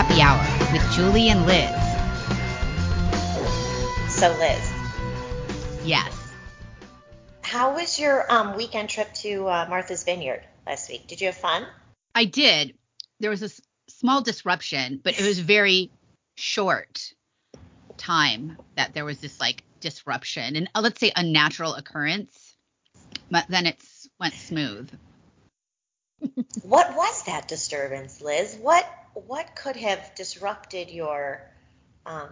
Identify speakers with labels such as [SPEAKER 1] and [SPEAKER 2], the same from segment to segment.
[SPEAKER 1] Happy Hour with Julie and Liz.
[SPEAKER 2] So, Liz,
[SPEAKER 1] Yes.
[SPEAKER 2] how was your um, weekend trip to uh, Martha's Vineyard last week? Did you have fun?
[SPEAKER 1] I did. There was a s- small disruption, but it was very short time that there was this like disruption and uh, let's say unnatural occurrence. But then it's went smooth.
[SPEAKER 2] What was that disturbance, Liz? What what could have disrupted your um,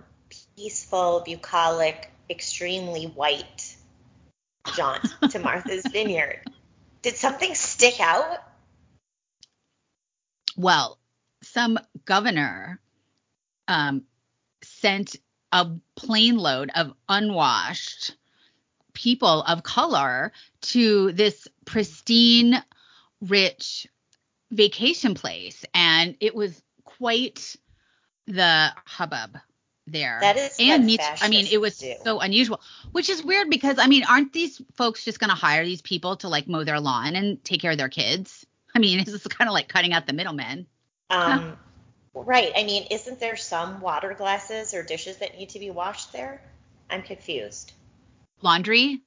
[SPEAKER 2] peaceful, bucolic, extremely white jaunt to Martha's Vineyard? Did something stick out?
[SPEAKER 1] Well, some governor um, sent a plane load of unwashed people of color to this pristine, rich vacation place. And it was quite the hubbub there.
[SPEAKER 2] That is
[SPEAKER 1] and me. I mean, it was
[SPEAKER 2] do.
[SPEAKER 1] so unusual, which is weird because I mean, aren't these folks just going to hire these people to like mow their lawn and take care of their kids? I mean, this is kind of like cutting out the middlemen.
[SPEAKER 2] Um, right. I mean, isn't there some water glasses or dishes that need to be washed there? I'm confused.
[SPEAKER 1] laundry,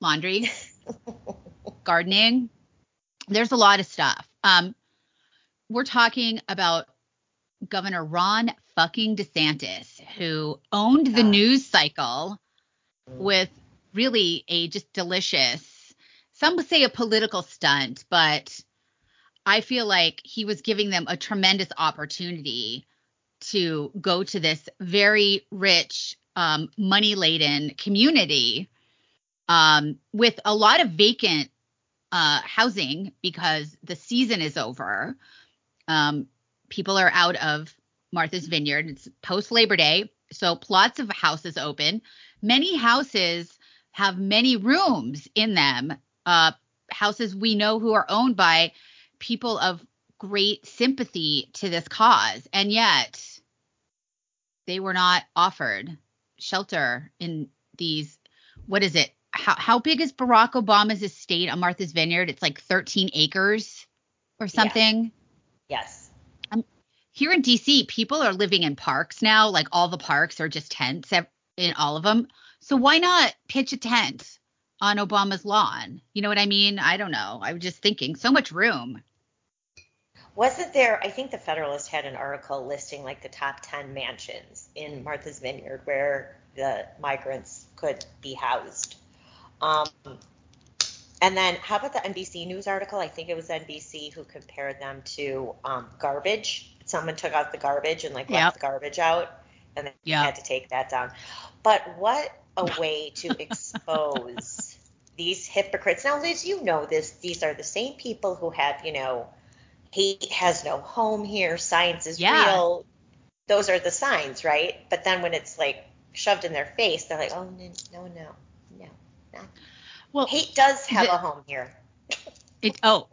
[SPEAKER 1] laundry, gardening. There's a lot of stuff. Um, we're talking about Governor Ron fucking DeSantis, who owned the
[SPEAKER 2] Ah.
[SPEAKER 1] news cycle with really a just delicious, some would say a political stunt, but I feel like he was giving them a tremendous opportunity to go to this very rich, um, money laden community um, with a lot of vacant uh, housing because the season is over. Um, people are out of Martha's Vineyard. It's post Labor Day, so lots of houses open. Many houses have many rooms in them. Uh, houses we know who are owned by people of great sympathy to this cause, and yet they were not offered shelter in these. What is it? How how big is Barack Obama's estate on Martha's Vineyard? It's like 13 acres or something
[SPEAKER 2] Yes.
[SPEAKER 1] Here in DC, people are living in parks now. Like all the parks are just tents in all of them. So why not pitch a tent on Obama's lawn? You know what I mean? I don't know. I was just thinking, so much room.
[SPEAKER 2] Wasn't there, I think the Federalist had an article listing like the top 10 mansions in Martha's Vineyard where the migrants could be housed. Um, and then how about the NBC News article? I think it was NBC who compared them to um, garbage. Someone took out the garbage and like
[SPEAKER 1] Yep.
[SPEAKER 2] left the garbage out and they
[SPEAKER 1] Yep.
[SPEAKER 2] had to take that down. But what a way to expose these hypocrites. Now, Liz, you know this. These are the same people who have, you know, hate has no home here, science is
[SPEAKER 1] Yeah.
[SPEAKER 2] real. Those are the signs, right? But then when it's like shoved in their face, they're like, oh, no, no, no, no. not-
[SPEAKER 1] Well,
[SPEAKER 2] Hate does have
[SPEAKER 1] the-
[SPEAKER 2] a home here.
[SPEAKER 1] it oh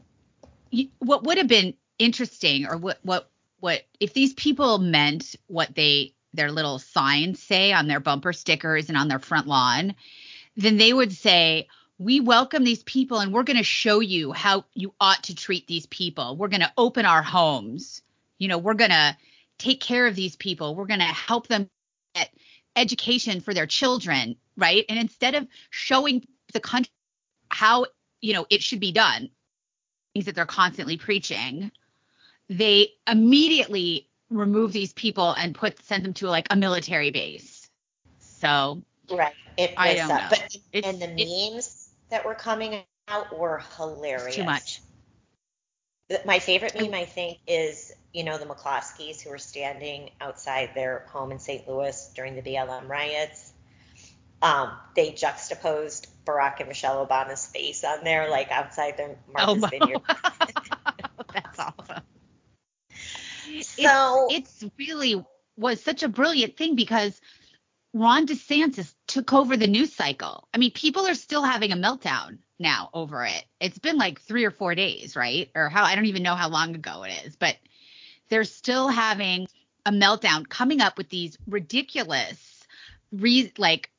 [SPEAKER 1] what would have been interesting or what what what if these people meant what they their little signs say on their bumper stickers and on their front lawn then they would say we welcome these people and we're going to show you how you ought to treat these people. We're going to open our homes. You know we're going to take care of these people. We're going to help them get education for their children right? And instead of showing the country how you know it should be done things that they're constantly preaching they immediately remove these people and put send them to like a military base so
[SPEAKER 2] Right. It
[SPEAKER 1] I
[SPEAKER 2] was,
[SPEAKER 1] don't
[SPEAKER 2] uh,
[SPEAKER 1] know.
[SPEAKER 2] But
[SPEAKER 1] It's-
[SPEAKER 2] and the memes that were coming out were hilarious.
[SPEAKER 1] too much
[SPEAKER 2] My favorite meme, I think, is you know the McCloskeys who were standing outside their home in St. Louis during the BLM riots. Um, they juxtaposed Barack and Michelle Obama's face on there, like outside their Martha's
[SPEAKER 1] oh
[SPEAKER 2] Vineyard.
[SPEAKER 1] that's awesome
[SPEAKER 2] So
[SPEAKER 1] it's really was such a brilliant thing because Ron DeSantis took over the news cycle. I mean, people are still having a meltdown now over it. It's been like three or four days, right? Or how I don't even know how long ago it is, but they're still having a meltdown, coming up with these ridiculous, re- like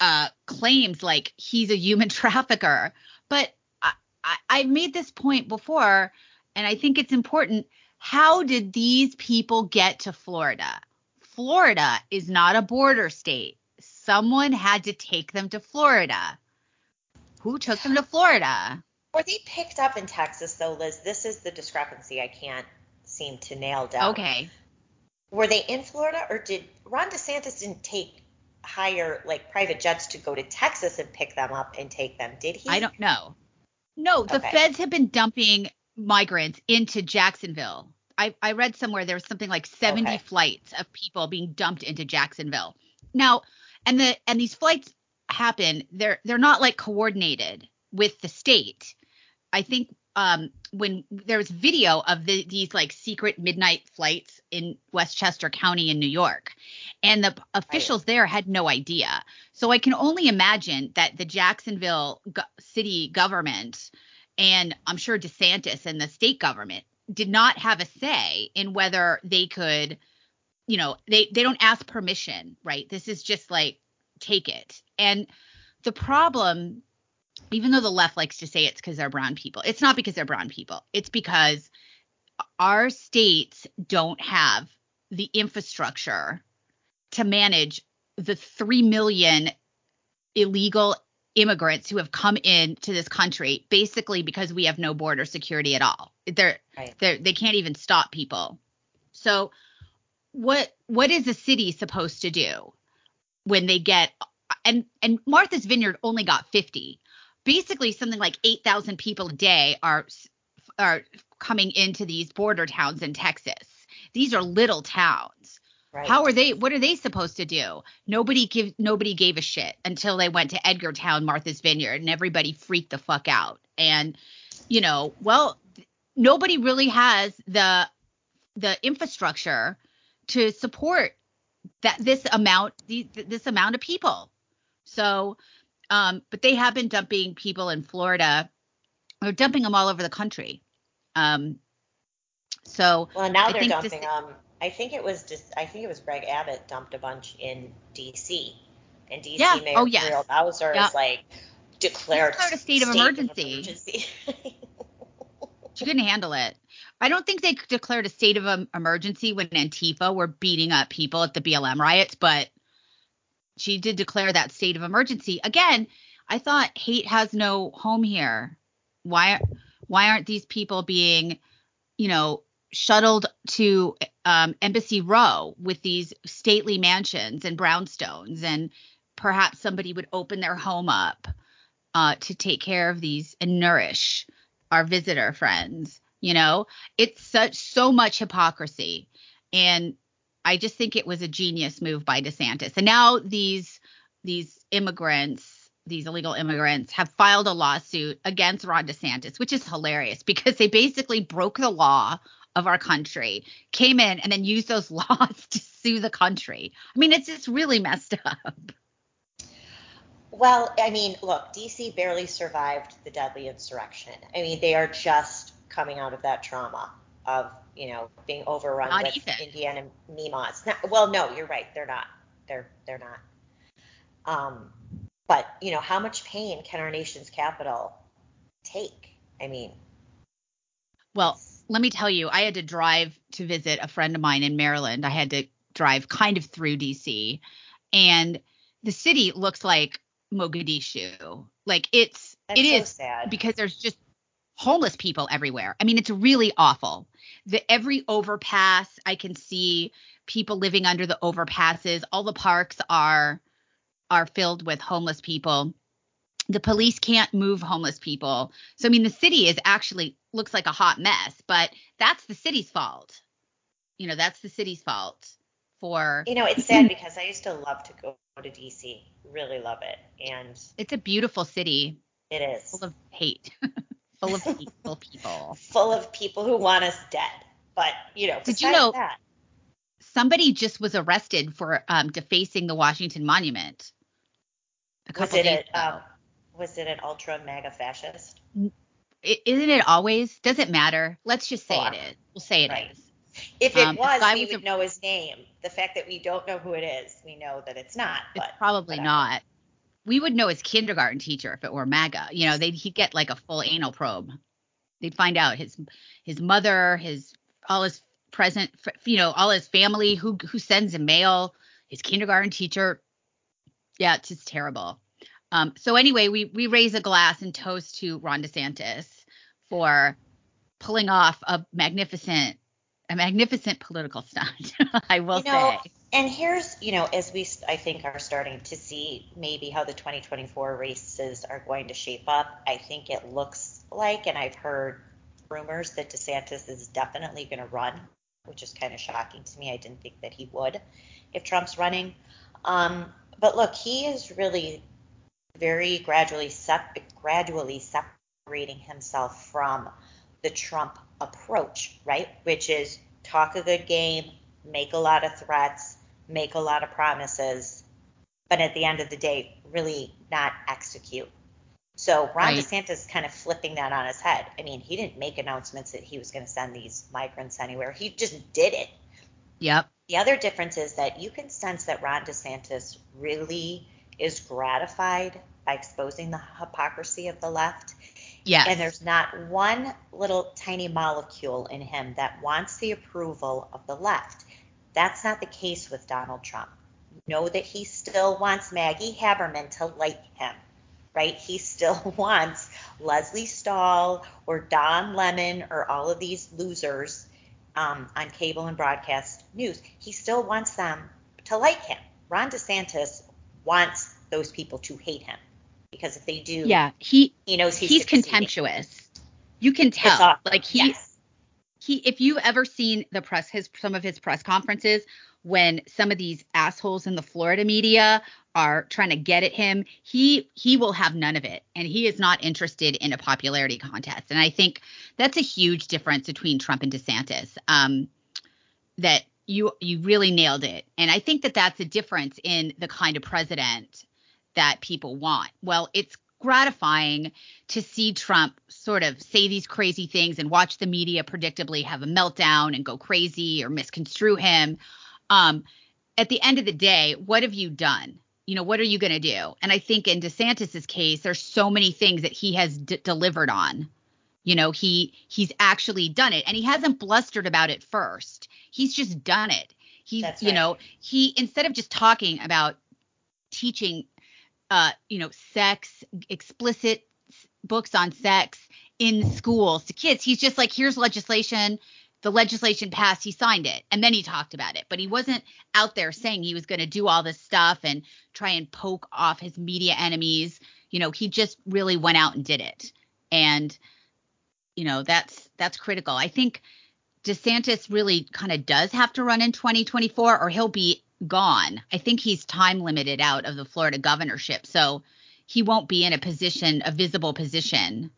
[SPEAKER 1] uh, claims, like he's a human trafficker. But I, I, I've made this point before, and I think it's important how did these people get to Florida? Florida is not a border state. Someone had to take them to Florida. Who took them to Florida?
[SPEAKER 2] Were they picked up in Texas though, Liz? This is the discrepancy I can't seem to nail down.
[SPEAKER 1] Okay.
[SPEAKER 2] Were they in Florida or did Ron DeSantis didn't take hire like private jets to go to Texas and pick them up and take them, did he?
[SPEAKER 1] I don't know. No, the
[SPEAKER 2] Okay.
[SPEAKER 1] feds have been dumping migrants into Jacksonville. I, I read somewhere there was something like 70
[SPEAKER 2] Okay.
[SPEAKER 1] flights of people being dumped into Jacksonville. Now, and the and these flights happen, they're they're not like coordinated with the state. I think um when there was video of the, these like secret midnight flights in Westchester County in New York and the officials there had no idea. So I can only imagine that the Jacksonville go- city government and I'm sure DeSantis and the state government did not have a say in whether they could, you know, they they don't ask permission, right? This is just like take it. And the problem even though the left likes to say it's because they're brown people, it's not because they're brown people. It's because our states don't have the infrastructure to manage the 3 million illegal immigrants who have come in to this country basically because we have no border security at all. They're,
[SPEAKER 2] Right.
[SPEAKER 1] they're they can't even stop people. So what what is a city supposed to do when they get and and Martha's Vineyard only got 50. Basically something like 8,000 people a day are are coming into these border towns in Texas. These are little towns.
[SPEAKER 2] Right.
[SPEAKER 1] How are they? What are they supposed to do? Nobody give nobody gave a shit until they went to Edgartown, Martha's Vineyard, and everybody freaked the fuck out. And you know, well, nobody really has the the infrastructure to support that this amount these, this amount of people. So, um, but they have been dumping people in Florida. They're dumping them all over the country. Um, so
[SPEAKER 2] Well, now
[SPEAKER 1] I
[SPEAKER 2] they're
[SPEAKER 1] think
[SPEAKER 2] dumping
[SPEAKER 1] this-
[SPEAKER 2] um I think it was just I think it was Greg Abbott dumped a bunch in DC. And DC
[SPEAKER 1] Yeah.
[SPEAKER 2] Mayor
[SPEAKER 1] Oh, yes.
[SPEAKER 2] Muriel Bowser
[SPEAKER 1] Yeah.
[SPEAKER 2] is like declared,
[SPEAKER 1] Declared a state of emergency.
[SPEAKER 2] emergency.
[SPEAKER 1] She couldn't handle it. I don't think they declared a state of um, emergency when Antifa were beating up people at the BLM riots, but she did declare that state of emergency. Again, I thought hate has no home here. Why why aren't these people being, you know, shuttled to um, Embassy Row with these stately mansions and brownstones and perhaps somebody would open their home up uh, to take care of these and nourish our visitor friends you know? It's such so much hypocrisy and i just think it was a genius move by desantis. And now these these immigrants these illegal immigrants have filed a lawsuit against ron desantis which is hilarious because they basically broke the law of our country came in and then used those laws to sue the country i mean it's just really messed up
[SPEAKER 2] Well, I mean, look, DC barely survived the deadly insurrection. I mean, they are just coming out of that trauma of, you know, being overrun
[SPEAKER 1] Not
[SPEAKER 2] with
[SPEAKER 1] even.
[SPEAKER 2] Indiana Mimas. Not, well, no, you're right. They're not. They're they're not. Um, but you know, how much pain can our nation's capital take? I mean,
[SPEAKER 1] Well, let me tell you, I had to drive to visit a friend of mine in Maryland. I had to drive kind of through DC, and the city looks like Mogadishu. Like it's
[SPEAKER 2] that's
[SPEAKER 1] it
[SPEAKER 2] so
[SPEAKER 1] is
[SPEAKER 2] sad.
[SPEAKER 1] because there's just homeless people everywhere. I mean, it's really awful. The every overpass I can see people living under the overpasses. All the parks are are filled with homeless people. The police can't move homeless people. So I mean, the city is actually looks like a hot mess, but that's the city's fault. You know, that's the city's fault for
[SPEAKER 2] You know, it's sad because I used to love to go to DC. Really love it, and
[SPEAKER 1] it's a beautiful city
[SPEAKER 2] it is
[SPEAKER 1] full of hate, full of hateful people.
[SPEAKER 2] full of people who want us dead. But you know,
[SPEAKER 1] Did you know-
[SPEAKER 2] that,
[SPEAKER 1] somebody just was arrested for um, defacing the Washington Monument a
[SPEAKER 2] was
[SPEAKER 1] couple
[SPEAKER 2] it
[SPEAKER 1] days
[SPEAKER 2] a,
[SPEAKER 1] ago.
[SPEAKER 2] um, was it an ultra mega fascist?
[SPEAKER 1] Isn't it always? Does it matter? Let's just say it is. We'll say it is.
[SPEAKER 2] right. If it
[SPEAKER 1] Um,
[SPEAKER 2] was,
[SPEAKER 1] guy
[SPEAKER 2] we
[SPEAKER 1] was
[SPEAKER 2] would
[SPEAKER 1] a-
[SPEAKER 2] know his name. The fact that we don't know who it is, we know that it's not.
[SPEAKER 1] It's
[SPEAKER 2] But
[SPEAKER 1] probably
[SPEAKER 2] whatever.
[SPEAKER 1] not. We would know his kindergarten teacher if it were MAGA. You know, they'd he'd get like a full anal probe. They'd find out his his mother, his all his present, you know, all his family who who sends him mail, his kindergarten teacher. Yeah, it's just terrible. Um, so anyway, we we raise a glass and toast to Ron DeSantis for pulling off a magnificent a magnificent political stunt. I will you know, say.
[SPEAKER 2] And here's, you know, as we I think are starting to see maybe how the 2024 races are going to shape up. I think it looks like, and I've heard rumors that DeSantis is definitely going to run, which is kind of shocking to me. I didn't think that he would if Trump's running. Um, but look, he is really very gradually sep- gradually separating himself from the Trump approach, right? Which is talk a good game, make a lot of threats, make a lot of promises, but at the end of the day, really not execute. So Ron right. DeSantis kind of flipping that on his head. I mean, he didn't make announcements that he was going to send these migrants anywhere. He just did it.
[SPEAKER 1] Yep.
[SPEAKER 2] The other difference is that you can sense that Ron DeSantis really is gratified by exposing the hypocrisy of the left.
[SPEAKER 1] Yes.
[SPEAKER 2] And there's not one little tiny molecule in him that wants the approval of the left. That's not the case with Donald Trump. Know that he still wants Maggie Haberman to like him right? He still wants Lesley Stahl or Don Lemon or all of these losers um, on cable and broadcast news. He still wants them to like him. Ron DeSantis wants those people to hate him because if they do,
[SPEAKER 1] yeah, he
[SPEAKER 2] he knows he's,
[SPEAKER 1] he's contemptuous. You can tell, like he.
[SPEAKER 2] Yes.
[SPEAKER 1] He, if you've ever seen the press, his some of his press conferences, when some of these assholes in the Florida media are trying to get at him, he he will have none of it and he is not interested in a popularity contest. And I think that's a huge difference between Trump and DeSantis. Um, that you you really nailed it. And I think that that's a difference in the kind of president that people want. Well, it's gratifying to see Trump sort of say these crazy things and watch the media predictably have a meltdown and go crazy or misconstrue him. Um, at the end of the day, what have you done? You know, what are you going to do? And I think in DeSantis's case, there's so many things that he has d- delivered on. You know, he he's actually done it, and he hasn't blustered about it first. He's just done it. He's, right. you know, he instead of just talking about teaching, uh, you know, sex, explicit books on sex in schools to kids, he's just like, here's legislation the legislation passed, he signed it, and then he talked about it. But he wasn't out there saying he was going to do all this stuff and try and poke off his media enemies. You know, he just really went out and did it. And you know, that's that's critical. I think DeSantis really kind of does have to run in 2024 or he'll be gone. I think he's time limited out of the Florida governorship. So he won't be in a position, a visible position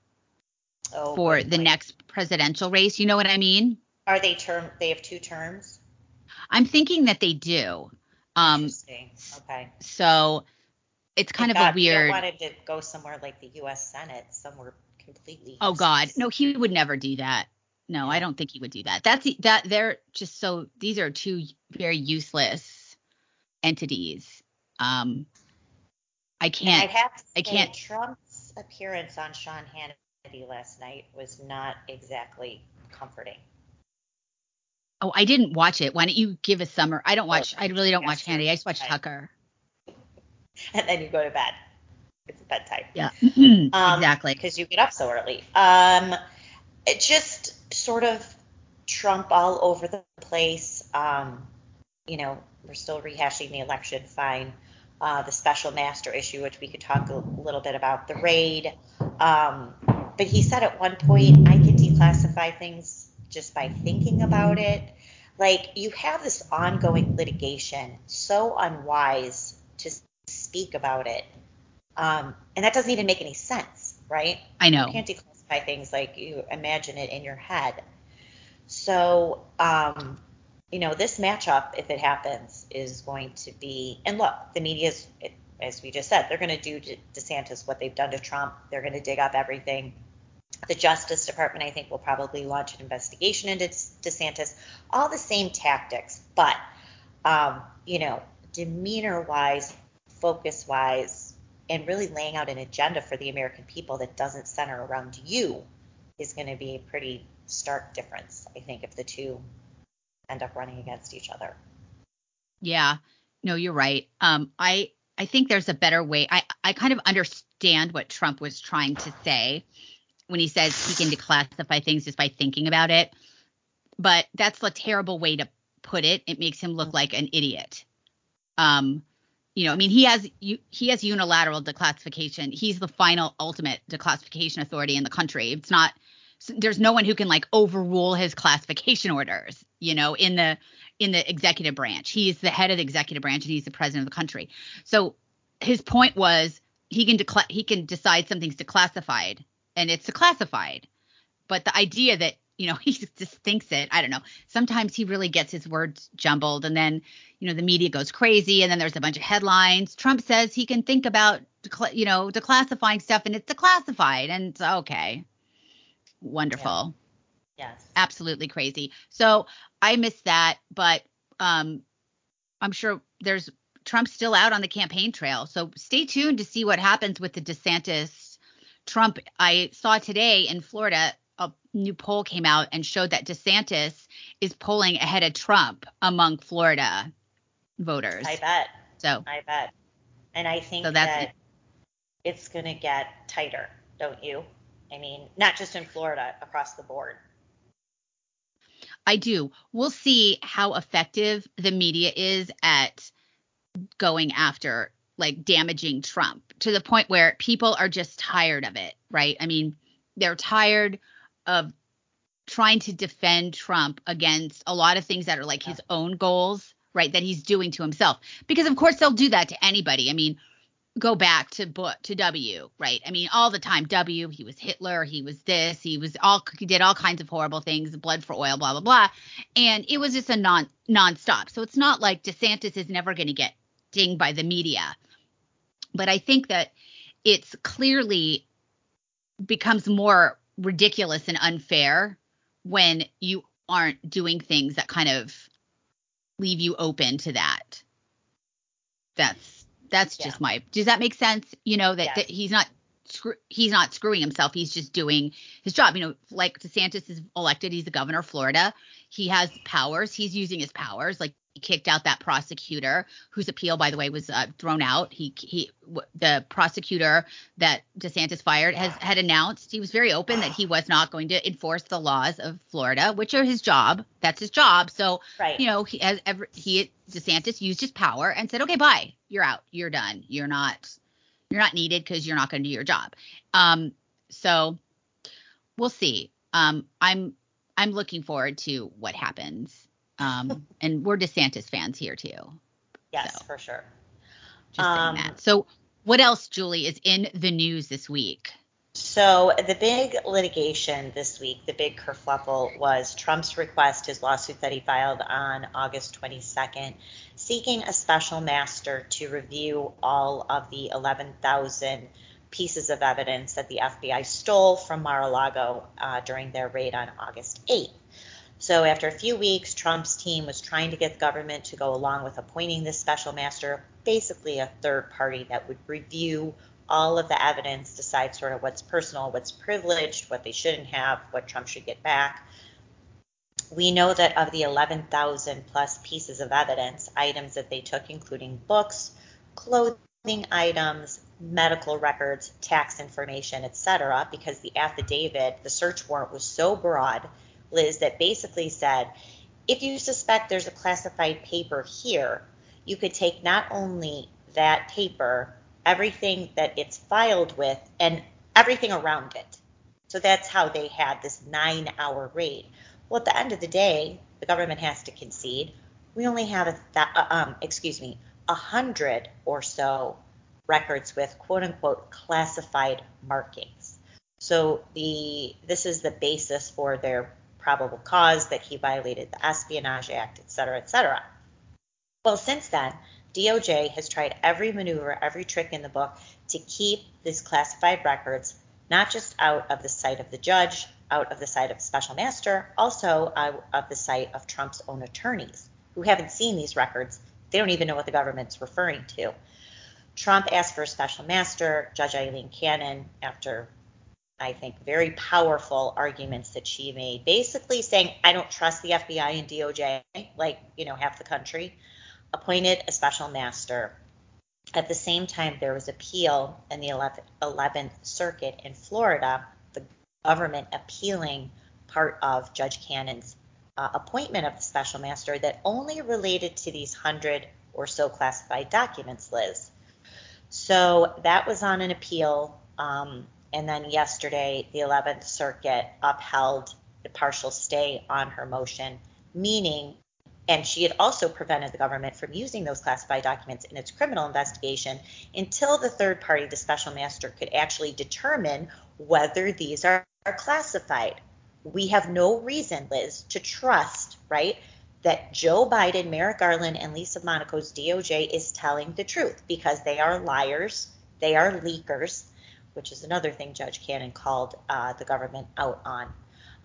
[SPEAKER 1] oh, for the next presidential race. You know what I mean?
[SPEAKER 2] Are they term? They have two terms.
[SPEAKER 1] I'm thinking that they do.
[SPEAKER 2] Um, Interesting. Okay.
[SPEAKER 1] So it's kind Thank of God, a weird.
[SPEAKER 2] We wanted to go somewhere like the U.S. Senate, somewhere completely.
[SPEAKER 1] Oh God, no, he would never do that. No, I don't think he would do that. That's that they're just so these are two very useless entities. Um, I can't.
[SPEAKER 2] i have to
[SPEAKER 1] I can't.
[SPEAKER 2] Trump's appearance on Sean Hannity last night was not exactly comforting.
[SPEAKER 1] Oh, I didn't watch it. Why don't you give a summer? I don't watch. I really don't watch Hannity. I just watch Tucker.
[SPEAKER 2] And then you go to bed. It's bedtime.
[SPEAKER 1] Yeah. um, exactly.
[SPEAKER 2] Because you get up so early. Um, it just sort of Trump all over the place. Um, you know, we're still rehashing the election. Fine. Uh, the special master issue, which we could talk a little bit about the raid. Um, but he said at one point, I can declassify things just by thinking about it. Like you have this ongoing litigation, so unwise to speak about it. Um, and that doesn't even make any sense, right?
[SPEAKER 1] I know.
[SPEAKER 2] You can't declassify things like you imagine it in your head. So, um, you know, this matchup, if it happens, is going to be. And look, the media's, as we just said, they're going to do to DeSantis what they've done to Trump. They're going to dig up everything the Justice Department, I think, will probably launch an investigation into DeSantis. All the same tactics, but um, you know, demeanor-wise, focus-wise, and really laying out an agenda for the American people that doesn't center around you is going to be a pretty stark difference, I think, if the two end up running against each other.
[SPEAKER 1] Yeah, no, you're right. Um, I I think there's a better way. I I kind of understand what Trump was trying to say when he says he can declassify things just by thinking about it, but that's a terrible way to put it. It makes him look like an idiot. Um, you know, I mean, he has you, he has unilateral declassification. He's the final ultimate declassification authority in the country. It's not there's no one who can like overrule his classification orders, you know, in the in the executive branch. He's the head of the executive branch and he's the president of the country. So his point was he can decla- he can decide something's declassified and it's declassified. But the idea that you know he just thinks it i don't know sometimes he really gets his words jumbled and then you know the media goes crazy and then there's a bunch of headlines trump says he can think about you know declassifying stuff and it's declassified and it's okay wonderful.
[SPEAKER 2] Yes
[SPEAKER 1] absolutely crazy so i miss that but um i'm sure there's trump's still out on the campaign trail so stay tuned to see what happens with the desantis trump i saw today in florida a new poll came out and showed that DeSantis is polling ahead of Trump among Florida voters.
[SPEAKER 2] I bet.
[SPEAKER 1] So
[SPEAKER 2] I bet. And I think so that it's going to get tighter, don't you? I mean, not just in Florida, across the board.
[SPEAKER 1] I do. We'll see how effective the media is at going after like damaging Trump to the point where people are just tired of it, right? I mean, they're tired of trying to defend Trump against a lot of things that are like his own goals, right? That he's doing to himself. Because of course they'll do that to anybody. I mean, go back to book to W, right? I mean, all the time W, he was Hitler, he was this, he was all he did all kinds of horrible things, blood for oil, blah blah blah. And it was just a non nonstop. So it's not like DeSantis is never going to get dinged by the media. But I think that it's clearly becomes more ridiculous and unfair when you aren't doing things that kind of leave you open to that. That's that's yeah. just my. Does that make sense? You know that, yes. that he's not he's not screwing himself. He's just doing his job. You know, like DeSantis is elected, he's the governor of Florida. He has powers. He's using his powers. Like kicked out that prosecutor whose appeal, by the way, was uh, thrown out. He he the prosecutor that DeSantis fired has had announced he was very open that he was not going to enforce the laws of Florida, which are his job. That's his job. So right. you know he has ever he DeSantis used his power and said, okay, bye, you're out, you're done, you're not you're not needed because you're not going to do your job. Um, so we'll see. Um, I'm I'm looking forward to what happens. Um, and we're DeSantis fans here too.
[SPEAKER 2] Yes, so, for sure.
[SPEAKER 1] Just um, saying that. So what else, Julie, is in the news this week?
[SPEAKER 2] So the big litigation this week, the big kerfuffle, was Trump's request, his lawsuit that he filed on August 22nd, seeking a special master to review all of the 11,000 pieces of evidence that the FBI stole from Mar-a-Lago uh, during their raid on August 8th. So after a few weeks, Trump's team was trying to get the government to go along with appointing this special master, basically a third party that would review all of the evidence, decide sort of what's personal, what's privileged, what they shouldn't have, what Trump should get back we know that of the 11,000 plus pieces of evidence, items that they took, including books, clothing items, medical records, tax information, etc., because the affidavit, the search warrant was so broad, Liz, that basically said if you suspect there's a classified paper here, you could take not only that paper, everything that it's filed with, and everything around it. So that's how they had this nine hour raid. Well, at the end of the day, the government has to concede. We only have a th- uh, um, excuse me, a hundred or so records with quote unquote classified markings. So the this is the basis for their probable cause that he violated the Espionage Act, et cetera, et cetera. Well, since then, DOJ has tried every maneuver, every trick in the book to keep these classified records not just out of the sight of the judge, out of the sight of special master, also out of the sight of Trump's own attorneys who haven't seen these records. They don't even know what the government's referring to. Trump asked for a special master. Judge Aileen Cannon, after I think, very powerful arguments that she made, basically saying, I don't trust the FBI and DOJ, like, you know, half the country, appointed a special master. At the same time, there was appeal in the 11th Circuit in Florida, the government appealing part of Judge Cannon's uh, appointment of the special master that only related to these hundred or so classified documents, Liz. So that was on an appeal. Um, and then yesterday, the 11th Circuit upheld the partial stay on her motion, meaning, and she had also prevented the government from using those classified documents in its criminal investigation until the third party, the special master, could actually determine whether these are, are classified. We have no reason, Liz, to trust, right, that Joe Biden, Merrick Garland, and Lisa Monaco's DOJ is telling the truth because they are liars, they are leakers, which is another thing Judge Cannon called uh, the government out on.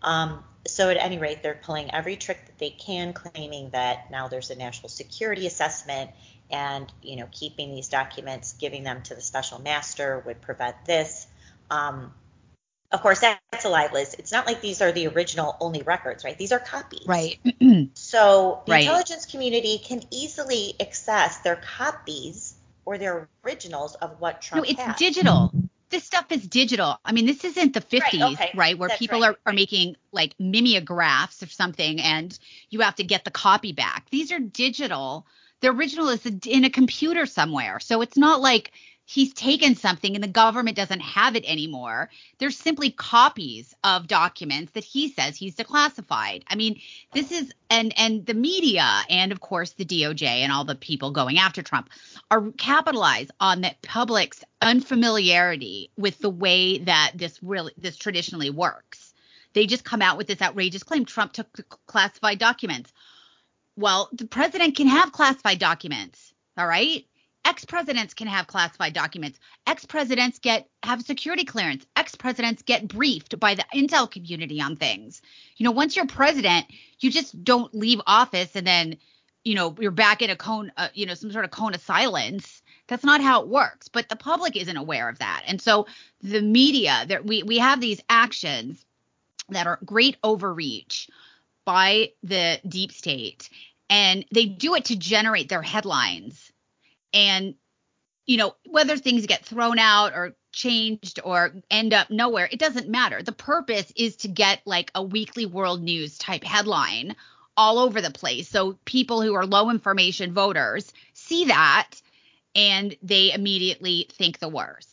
[SPEAKER 2] Um, so at any rate, they're pulling every trick that they can, claiming that now there's a national security assessment, and you know, keeping these documents, giving them to the special master would prevent this. Um, of course, that's a lie, Liz. It's not like these are the original only records, right? These are copies.
[SPEAKER 1] Right.
[SPEAKER 2] so the right. intelligence community can easily access their copies or their originals of what Trump
[SPEAKER 1] No, it's
[SPEAKER 2] had.
[SPEAKER 1] digital. This stuff is digital. I mean, this isn't the 50s, right, okay. right where That's people right. are, are making like mimeographs of something and you have to get the copy back. These are digital. The original is in a computer somewhere. So it's not like he's taken something and the government doesn't have it anymore. There's simply copies of documents that he says he's declassified. I mean, this is and and the media and of course the DOJ and all the people going after Trump are capitalized on the public's unfamiliarity with the way that this really this traditionally works. They just come out with this outrageous claim Trump took classified documents. Well, the president can have classified documents, all right? Ex-presidents can have classified documents. Ex-presidents get have security clearance. Ex-presidents get briefed by the intel community on things. You know once you're president you just don't leave office and then you know you're back in a cone uh, you know some sort of cone of silence. That's not how it works but the public isn't aware of that. And so the media that we we have these actions that are great overreach by the deep state and they do it to generate their headlines and you know whether things get thrown out or changed or end up nowhere it doesn't matter. The purpose is to get like a weekly world news type headline all over the place. So people who are low information voters see that and they immediately think the worst.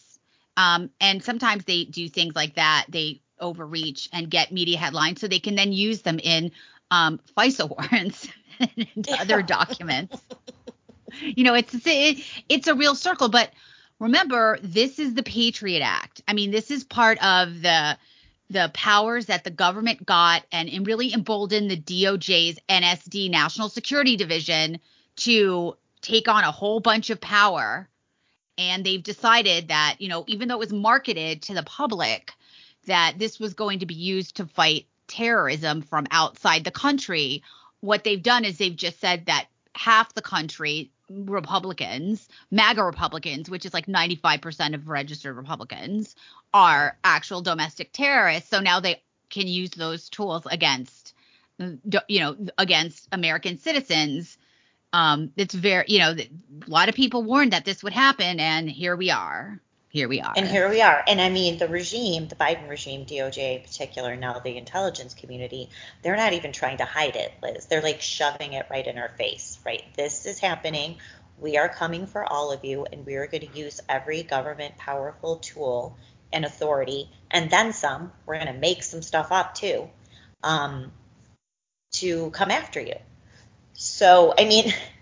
[SPEAKER 1] Um, and sometimes they do things like that. They overreach and get media headlines so they can then use them in um, FISA warrants and other documents you know, it's it, it's a real circle. But remember, this is the Patriot Act. I mean, this is part of the the powers that the government got and, and really emboldened the DOJ's NSD National Security Division to take on a whole bunch of power. And they've decided that, you know, even though it was marketed to the public, that this was going to be used to fight terrorism from outside the country. What they've done is they've just said that half the country, Republicans, MAGA Republicans, which is like 95% of registered Republicans, are actual domestic terrorists. So now they can use those tools against, you know, against American citizens. Um, it's very, you know, a lot of people warned that this would happen, and here we are here we are.
[SPEAKER 2] And here we are. And I mean, the regime, the Biden regime, DOJ in particular, now the intelligence community, they're not even trying to hide it, Liz. They're like shoving it right in our face, right? This is happening. We are coming for all of you, and we are going to use every government powerful tool and authority, and then some. We're going to make some stuff up too, um, to come after you. So, I mean,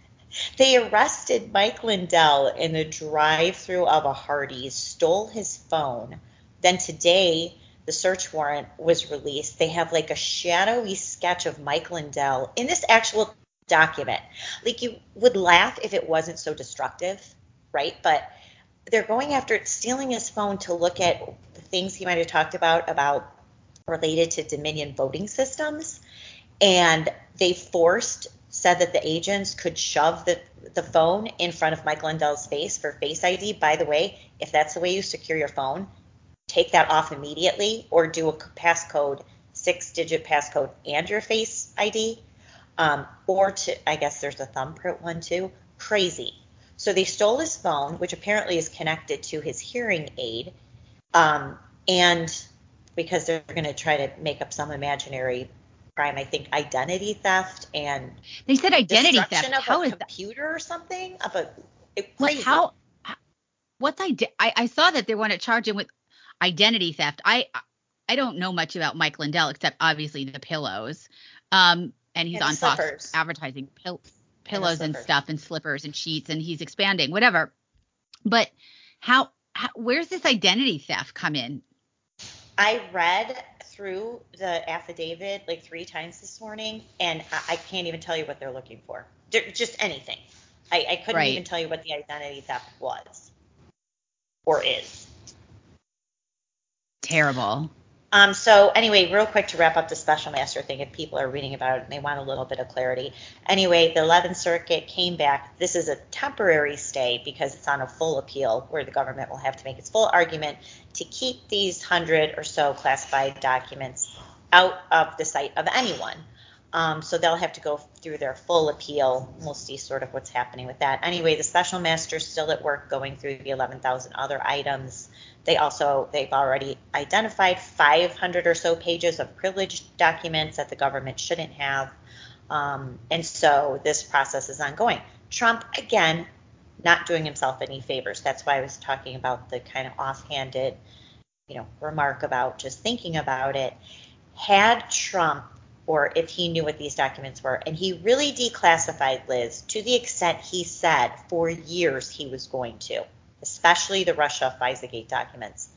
[SPEAKER 2] They arrested Mike Lindell in the drive through of a Hardee's, stole his phone. Then today, the search warrant was released. They have like a shadowy sketch of Mike Lindell in this actual document. Like you would laugh if it wasn't so destructive, right? But they're going after stealing his phone to look at the things he might have talked about about related to Dominion voting systems. And they forced said that the agents could shove the, the phone in front of Mike Lindell's face for Face ID. By the way, if that's the way you secure your phone, take that off immediately or do a passcode, six digit passcode and your face ID. Um, or to, I guess there's a thumbprint one too. Crazy. So they stole his phone, which apparently is connected to his hearing aid. Um, and because they're going to try to make up some imaginary crime, I think identity theft and
[SPEAKER 1] they said identity theft.
[SPEAKER 2] Of
[SPEAKER 1] how
[SPEAKER 2] a
[SPEAKER 1] is
[SPEAKER 2] computer that? or something? Of a
[SPEAKER 1] it, what, how? What's I, I I saw that they want to charge him with identity theft. I I don't know much about Mike Lindell except obviously the pillows. Um, and he's
[SPEAKER 2] and
[SPEAKER 1] on Fox advertising pill, pillows and, and stuff and slippers and sheets and he's expanding whatever. But how, how where's this identity theft come in?
[SPEAKER 2] I read through the affidavit like three times this morning, and I, I can't even tell you what they're looking for. They're, just anything. I, I couldn't right. even tell you what the identity theft was or is.
[SPEAKER 1] Terrible.
[SPEAKER 2] Um, so anyway, real quick to wrap up the special master thing, if people are reading about it and they want a little bit of clarity. Anyway, the 11th Circuit came back. This is a temporary stay because it's on a full appeal where the government will have to make its full argument to keep these hundred or so classified documents out of the sight of anyone. Um, so they'll have to go through their full appeal. We'll see sort of what's happening with that. Anyway, the special master's still at work going through the 11,000 other items. They also they've already identified 500 or so pages of privileged documents that the government shouldn't have. Um, and so this process is ongoing. Trump again not doing himself any favors. That's why I was talking about the kind of offhanded, you know, remark about just thinking about it. Had Trump or if he knew what these documents were. And he really declassified Liz to the extent he said for years he was going to, especially the Russia FISA documents.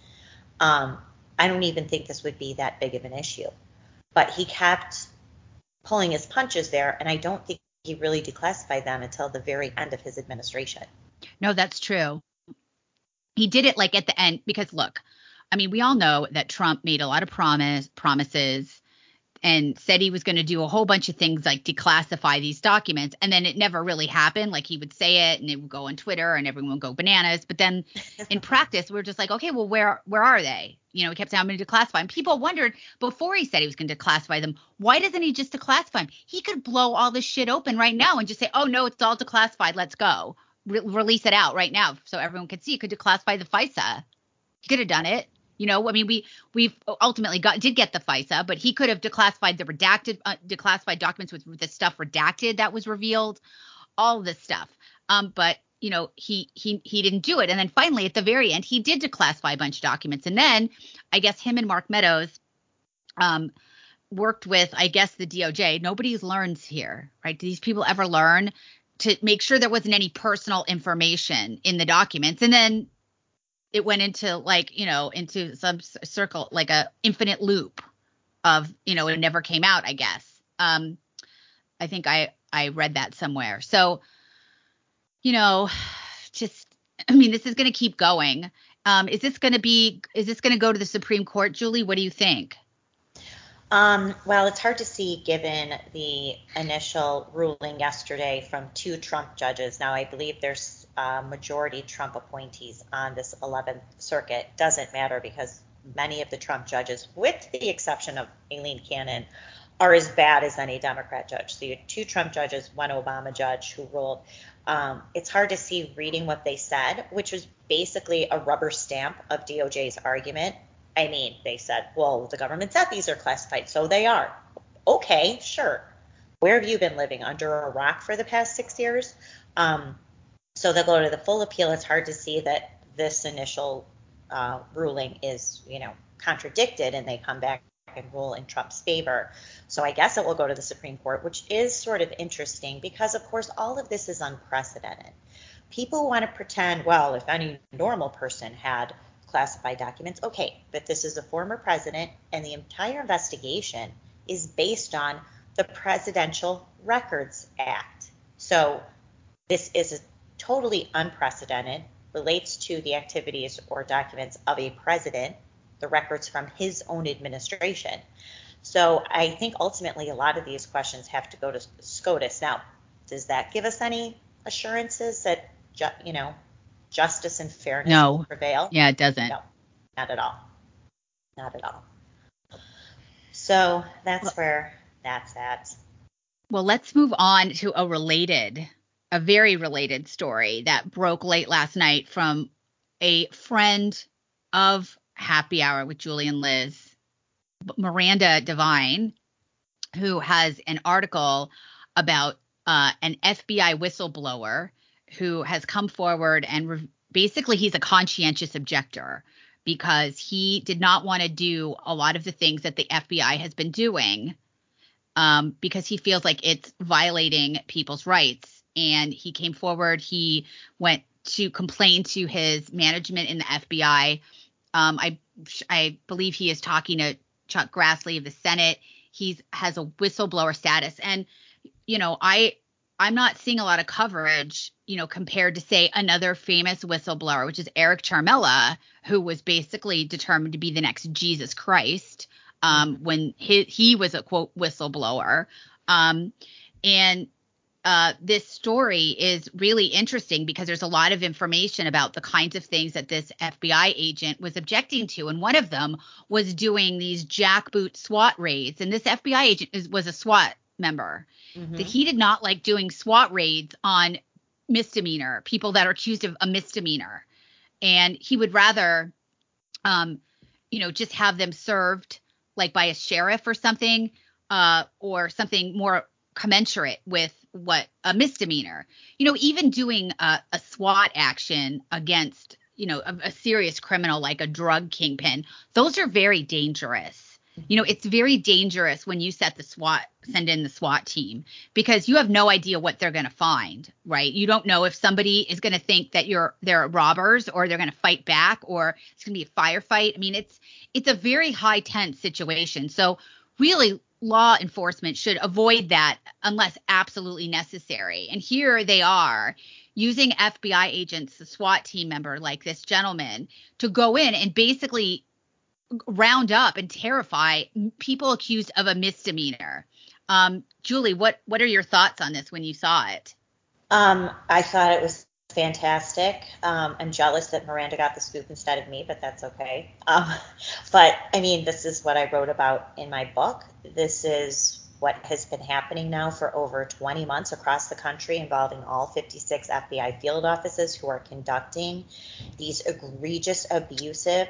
[SPEAKER 2] Um, I don't even think this would be that big of an issue. But he kept pulling his punches there, and I don't think he really declassified them until the very end of his administration.
[SPEAKER 1] No, that's true. He did it like at the end because look, I mean, we all know that Trump made a lot of promise promises and said he was going to do a whole bunch of things like declassify these documents and then it never really happened. Like he would say it and it would go on twitter and everyone would go bananas. But then in practice we are just like okay well where where are they? You know he kept saying i'm going to declassify them people wondered before he said he was going to declassify them why doesn't he just declassify them he could blow all this shit open right now and just say oh no it's all declassified let's go. Re- release it out right now so everyone could see. He could declassify the fisa. He could have done it you know, I mean, we we ultimately got did get the FISA, but he could have declassified the redacted uh, declassified documents with the stuff redacted that was revealed, all this stuff. Um, but you know, he he he didn't do it. And then finally, at the very end, he did declassify a bunch of documents. And then I guess him and Mark Meadows, um, worked with I guess the DOJ. Nobody's learns here, right? Do these people ever learn? to make sure there wasn't any personal information in the documents and then it went into like you know into some circle like a infinite loop of you know it never came out i guess. Um i think i i read that somewhere. So you know just i mean this is going to keep going. Um is this going to be is this going to go to the supreme court julie? What do you think?
[SPEAKER 2] Um, well, it's hard to see given the initial ruling yesterday from two Trump judges. Now, I believe there's uh, majority Trump appointees on this 11th Circuit. Doesn't matter because many of the Trump judges, with the exception of Aileen Cannon, are as bad as any Democrat judge. So you had two Trump judges, one Obama judge who ruled. Um, it's hard to see reading what they said, which was basically a rubber stamp of DOJ's argument. I mean, they said, well, the government said these are classified, so they are. Okay, sure. Where have you been living under a rock for the past six years? Um, so they'll go to the full appeal. It's hard to see that this initial uh, ruling is, you know, contradicted, and they come back and rule in Trump's favor. So I guess it will go to the Supreme Court, which is sort of interesting because, of course, all of this is unprecedented. People want to pretend, well, if any normal person had classified documents, okay, but this is a former president, and the entire investigation is based on the Presidential Records Act. So this is totally unprecedented, relates to the activities or documents of a president, the records from his own administration. So I think ultimately a lot of these questions have to go to SCOTUS. Now, does that give us any assurances that you know justice and fairness
[SPEAKER 1] no.
[SPEAKER 2] prevail?
[SPEAKER 1] Yeah, it doesn't.
[SPEAKER 2] No, not at all. not at all. So that's well, where that's at.
[SPEAKER 1] Well, let's move on to a related, a very related story that broke late last night from a friend of Happy Hour with Julie and Liz, Miranda Devine, who has an article about uh, an FBI whistleblower who has come forward and re- basically he's a conscientious objector because he did not want to do a lot of the things that the FBI has been doing um, because he feels like it's violating people's rights. And he came forward. He went to complain to his management in the FBI. Um, I I believe he is talking to Chuck Grassley of the Senate. He's has a whistleblower status, and you know I I'm not seeing a lot of coverage, you know, compared to say another famous whistleblower, which is Eric Ciaramella, who was basically determined to be the next Jesus Christ um, mm-hmm. when he, he was a quote whistleblower. Um, and uh, this story is really interesting because there's a lot of information about the kinds of things that this FBI agent was objecting to. And one of them was doing these jackboot SWAT raids. And this FBI agent is, was a SWAT member. Mm-hmm. That he did not like doing SWAT raids on misdemeanor people that are accused of a misdemeanor, and he would rather, um, you know, just have them served like by a sheriff or something, uh, or something more commensurate with what a misdemeanor. You know, even doing a, a SWAT action against you know a, a serious criminal like a drug kingpin, those are very dangerous you know, it's very dangerous when you set the SWAT, send in the SWAT team because you have no idea what they're going to find, right? You don't know if somebody is going to think that you're they're robbers or they're going to fight back or it's going to be a firefight. I mean, it's it's a very high tense situation. So really law enforcement should avoid that unless absolutely necessary. And here they are using FBI agents, the SWAT team member like this gentleman, to go in and basically round up and terrify people accused of a misdemeanor. Um, Julie, what what are your thoughts on this when you saw it?
[SPEAKER 2] Um, I thought it was fantastic. Um, I'm jealous that Miranda got the scoop instead of me, but that's okay. Um, but I mean, this is what I wrote about in my book. This is what has been happening now for over 20 months across the country involving all 56 FBI field offices who are conducting these egregious, abusive,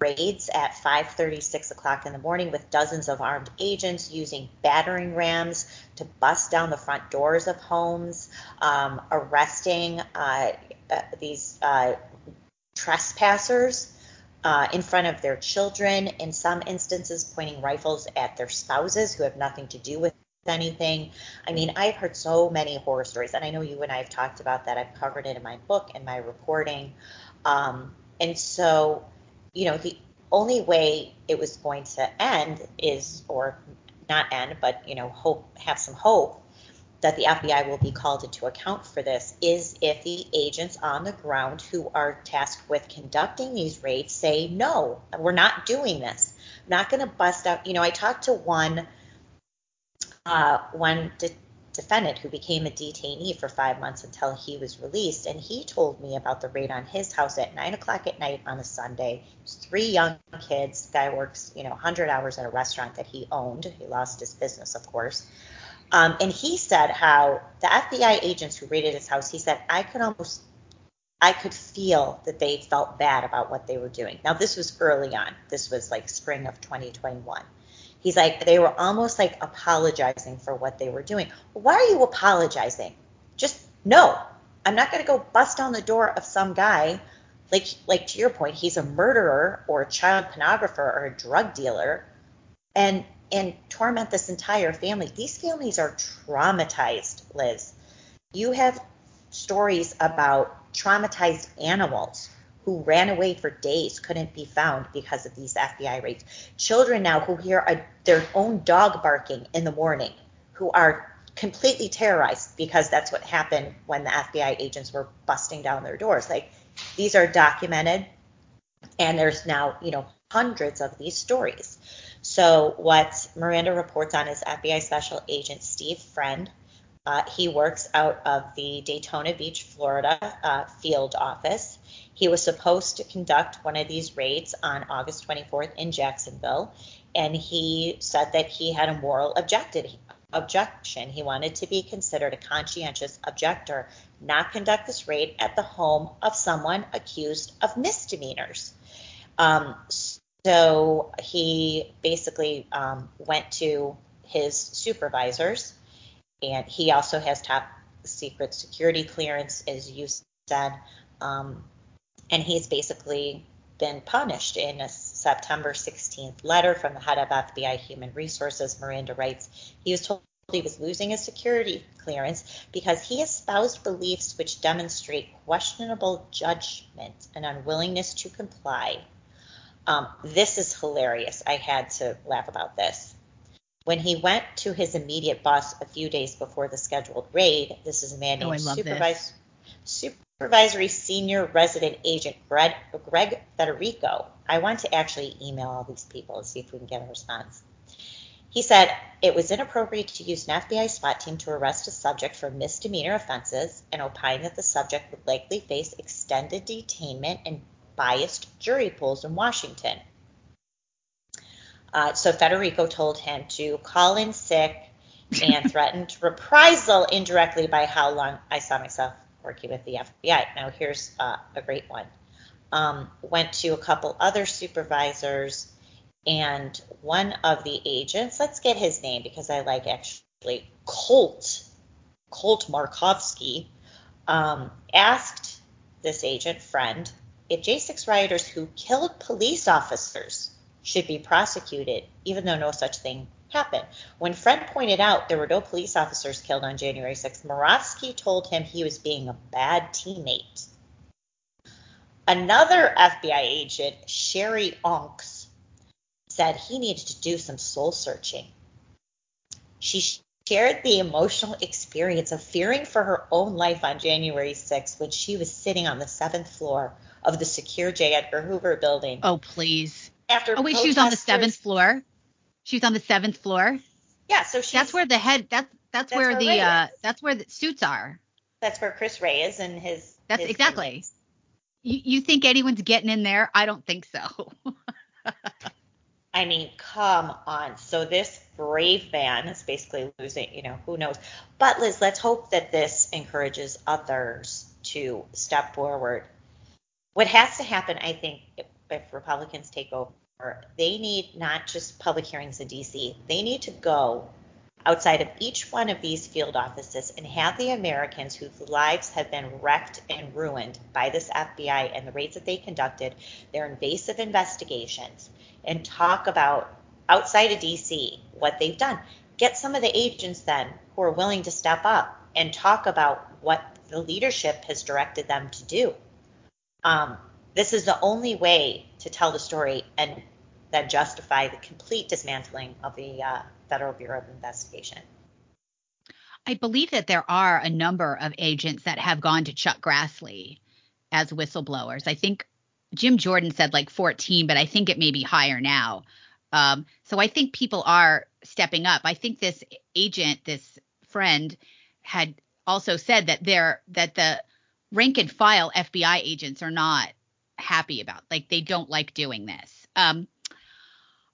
[SPEAKER 2] raids at 5:30, 6 o'clock in the morning with dozens of armed agents using battering rams to bust down the front doors of homes, um, arresting uh, uh, these uh, trespassers. Uh, in front of their children, in some instances, pointing rifles at their spouses who have nothing to do with anything. I mean, I've heard so many horror stories, and I know you and I have talked about that. I've covered it in my book and my reporting. Um, and so you know, the only way it was going to end is, or not end, but, you know, hope, have some hope that the FBI will be called into account for this is if the agents on the ground who are tasked with conducting these raids say, no, we're not doing this. I'm not going to bust out. You know, I talked to one, uh, one defendant who became a detainee for five months until he was released. And he told me about the raid on his house at nine o'clock at night on a Sunday. Three young kids. Guy works, you know, 100 hours at a restaurant that he owned. He lost his business, of course. Um, and he said how the FBI agents who raided his house, he said, I could almost, I could feel that they felt bad about what they were doing. Now, this was early on. This was like spring of 2021. He's like, they were almost like apologizing for what they were doing. Why are you apologizing? Just no. I'm not going to go bust on the door of some guy. Like, like to your point, he's a murderer or a child pornographer or a drug dealer, and and torment this entire family. These families are traumatized, Liz. You have stories about traumatized animals who ran away for days couldn't be found because of these FBI raids. Children now who hear a, their own dog barking in the morning, who are completely terrorized because that's what happened when the FBI agents were busting down their doors. Like these are documented, and there's now you know hundreds of these stories. So what Miranda reports on is FBI Special Agent Steve Friend Uh, he works out of the Daytona Beach, Florida uh, field office. He was supposed to conduct one of these raids on August 24th in Jacksonville, and he said that he had a moral objection. He wanted to be considered a conscientious objector, not conduct this raid at the home of someone accused of misdemeanors. Um, so he basically um, went to his supervisors, and he also has top secret security clearance, as you said. Um, and he's basically been punished in a September 16th letter from the head of FBI Human Resources, Miranda writes, he was told he was losing his security clearance because he espoused beliefs which demonstrate questionable judgment and unwillingness to comply. Um, this is hilarious. I had to laugh about this. When he went to his immediate boss a few days before the scheduled raid, this is a man oh, named oh, Supervis- Supervisory Senior Resident Agent Greg, Greg Federico. I want to actually email all these people and see if we can get a response. He said it was inappropriate to use an FBI SWAT team to arrest a subject for misdemeanor offenses and opined that the subject would likely face extended detainment and biased jury pools in Washington. Uh, so Federico told him to call in sick and threatened reprisal indirectly by how long I saw myself working with the FBI. Now, here's uh, a great one. Um, went to a couple other supervisors, and one of the agents, let's get his name because I like actually Colt, Colt Markovsky, um, asked this agent friend if J6 rioters who killed police officers should be prosecuted, even though no such thing happened. When Friend pointed out there were no police officers killed on January 6th, Moravsky told him he was being a bad teammate. Another FBI agent, Sherry Onks, said he needed to do some soul searching. She shared the emotional experience of fearing for her own life on January 6th when she was sitting on the seventh floor of the secure J. Edgar Hoover building.
[SPEAKER 1] Oh, please
[SPEAKER 2] after
[SPEAKER 1] oh wait, she was on the seventh floor. She was on the seventh floor.
[SPEAKER 2] Yeah, so she's
[SPEAKER 1] that's where the head. That's that's, that's where, where, the uh that's where the suits are.
[SPEAKER 2] That's where Chris Wray is and his.
[SPEAKER 1] That's
[SPEAKER 2] his
[SPEAKER 1] exactly. You, you think anyone's getting in there? I don't think so.
[SPEAKER 2] I mean, come on. So this brave man is basically losing, you know, who knows. But Liz, let's hope that this encourages others to step forward. What has to happen, I think, if Republicans take over, they need not just public hearings in DC, they need to go outside of each one of these field offices and have the Americans whose lives have been wrecked and ruined by this FBI and the raids that they conducted, their invasive investigations, and talk about outside of DC what they've done. Get some of the agents then who are willing to step up and talk about what the leadership has directed them to do. Um, this is the only way to tell the story and then justify the complete dismantling of the uh, Federal Bureau of Investigation.
[SPEAKER 1] I believe that there are a number of agents that have gone to Chuck Grassley as whistleblowers. I think Jim Jordan said like 14, but I think it may be higher now. Um, so I think people are stepping up. I think this agent, this friend, had also said that they're that the rank and file FBI agents are not happy about. Like they don't like doing this. Um,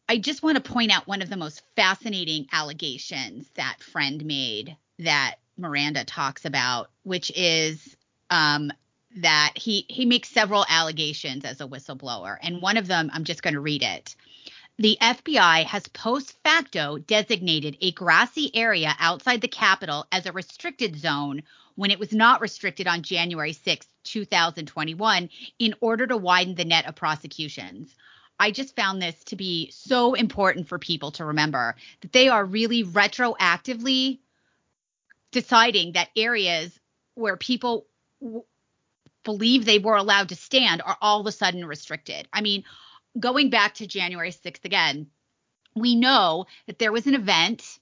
[SPEAKER 1] I just want to point out one of the most fascinating allegations that friend made that Miranda talks about, which is um, that he he makes several allegations as a whistleblower, and one of them I'm just going to read it. The FBI has post facto designated a grassy area outside the Capitol as a restricted zone when it was not restricted on January 6, 2021, in order to widen the net of prosecutions. I just found this to be so important for people to remember that they are really retroactively deciding that areas where people w- believe they were allowed to stand are all of a sudden restricted. I mean, going back to January 6th again, we know that there was an event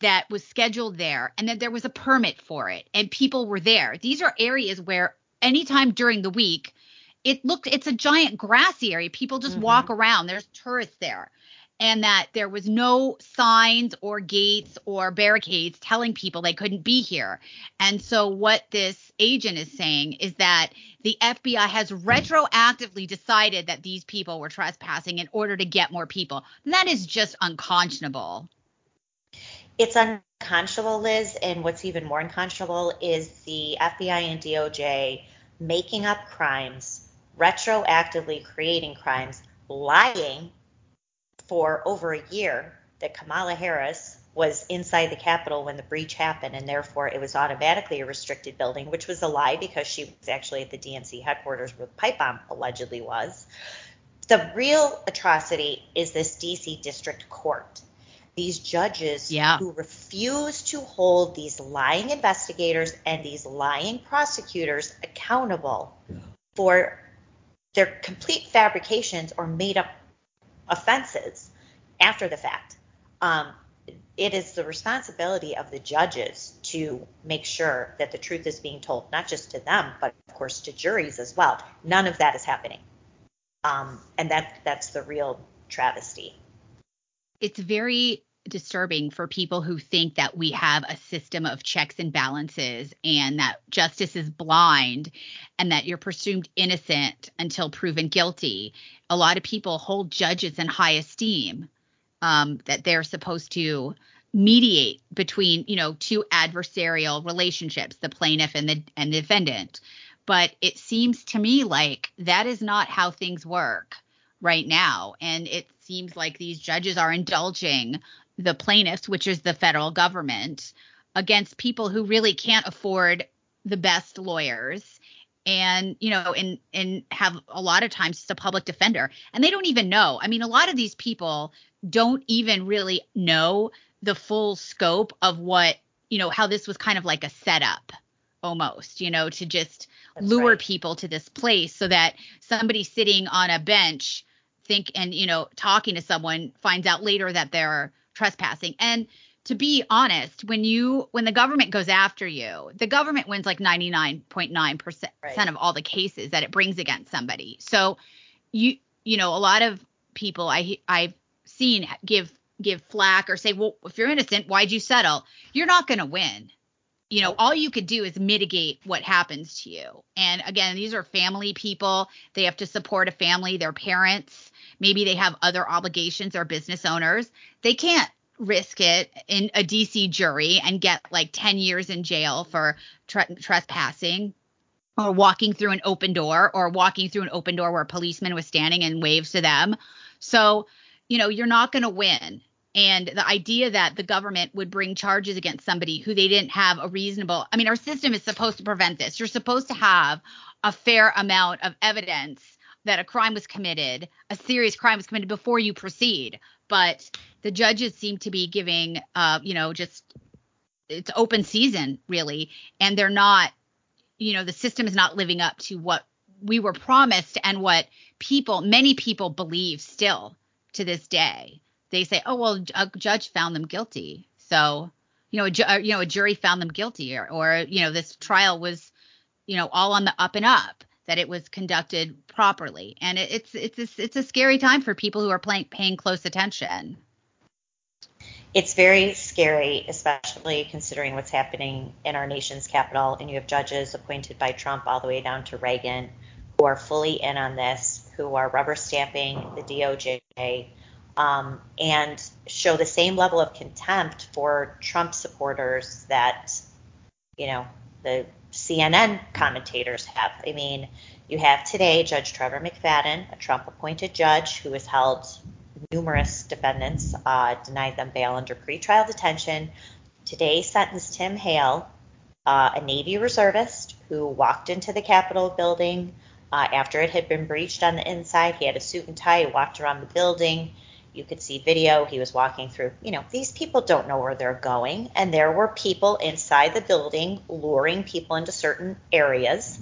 [SPEAKER 1] that was scheduled there and that there was a permit for it and people were there. These are areas where anytime during the week, it looked it's a giant grassy area. People just mm-hmm. walk around. There's tourists there. and that there was no signs or gates or barricades telling people they couldn't be here. And so, what this agent is saying is that the FBI has retroactively decided that these people were trespassing in order to get more people. And that is just unconscionable.
[SPEAKER 2] It's unconscionable, Liz. And what's even more unconscionable is the FBI and DOJ making up crimes, retroactively creating crimes, lying for over a year that Kamala Harris was inside the Capitol when the breach happened, and therefore it was automatically a restricted building, which was a lie because she was actually at the DNC headquarters where the pipe bomb allegedly was. The real atrocity is this DC District Court. These judges
[SPEAKER 1] yeah.
[SPEAKER 2] who refuse to hold these lying investigators and these lying prosecutors accountable for their complete fabrications or made up offenses after the fact. Um, it is the responsibility of the judges to make sure that the truth is being told, not just to them, but of course to juries as well. None of that is happening. Um, and that that's the real travesty.
[SPEAKER 1] It's very disturbing for people who think that we have a system of checks and balances and that justice is blind and that you're presumed innocent until proven guilty. A lot of people hold judges in high esteem, um, that they're supposed to mediate between, you know, two adversarial relationships, the plaintiff and the and the defendant. But it seems to me like that is not how things work right now. And it seems like these judges are indulging the plaintiffs, which is the federal government, against people who really can't afford the best lawyers. And you know and and have a lot of times it's a public defender. And they don't even know. I mean a lot of these people don't even really know the full scope of what you know how this was kind of like a setup almost you know to just That's lure right. people to this place so that somebody sitting on a bench think and you know talking to someone finds out later that they're trespassing. And to be honest, when you when the government goes after you, the government wins like 99.9% right. of all the cases that it brings against somebody. So you you know, a lot of people I I've seen give give flack or say, "Well, if you're innocent, why'd you settle?" You're not going to win. You know, all you could do is mitigate what happens to you. And again, these are family people. They have to support a family, their parents maybe they have other obligations or business owners, they can't risk it in a DC jury and get like 10 years in jail for tre- trespassing or walking through an open door or walking through an open door where a policeman was standing and waves to them. So, you know, you're not going to win. And the idea that the government would bring charges against somebody who they didn't have a reasonable, I mean, our system is supposed to prevent this. You're supposed to have a fair amount of evidence that a crime was committed, a serious crime was committed before you proceed. But the judges seem to be giving, uh, you know, just it's open season really, and they're not, you know, the system is not living up to what we were promised and what people, many people believe still to this day. They say, oh well, a judge found them guilty, so you know, a ju- uh, you know, a jury found them guilty, or, or you know, this trial was, you know, all on the up and up that it was conducted properly. And it, it's it's a, it's a scary time for people who are paying close attention.
[SPEAKER 2] It's very scary, especially considering what's happening in our nation's capital. And you have judges appointed by Trump all the way down to Reagan who are fully in on this, who are rubber stamping the DOJ, um, and show the same level of contempt for Trump supporters that, you know, the CNN commentators have. I mean, you have today Judge Trevor McFadden, a Trump appointed judge who has held numerous defendants, uh, denied them bail under pretrial detention. Today sentenced Tim Hale, uh, a Navy reservist who walked into the Capitol building uh, after it had been breached on the inside. He had a suit and tie, he walked around the building. You could see video. He was walking through. You know, these people don't know where they're going. And there were people inside the building luring people into certain areas.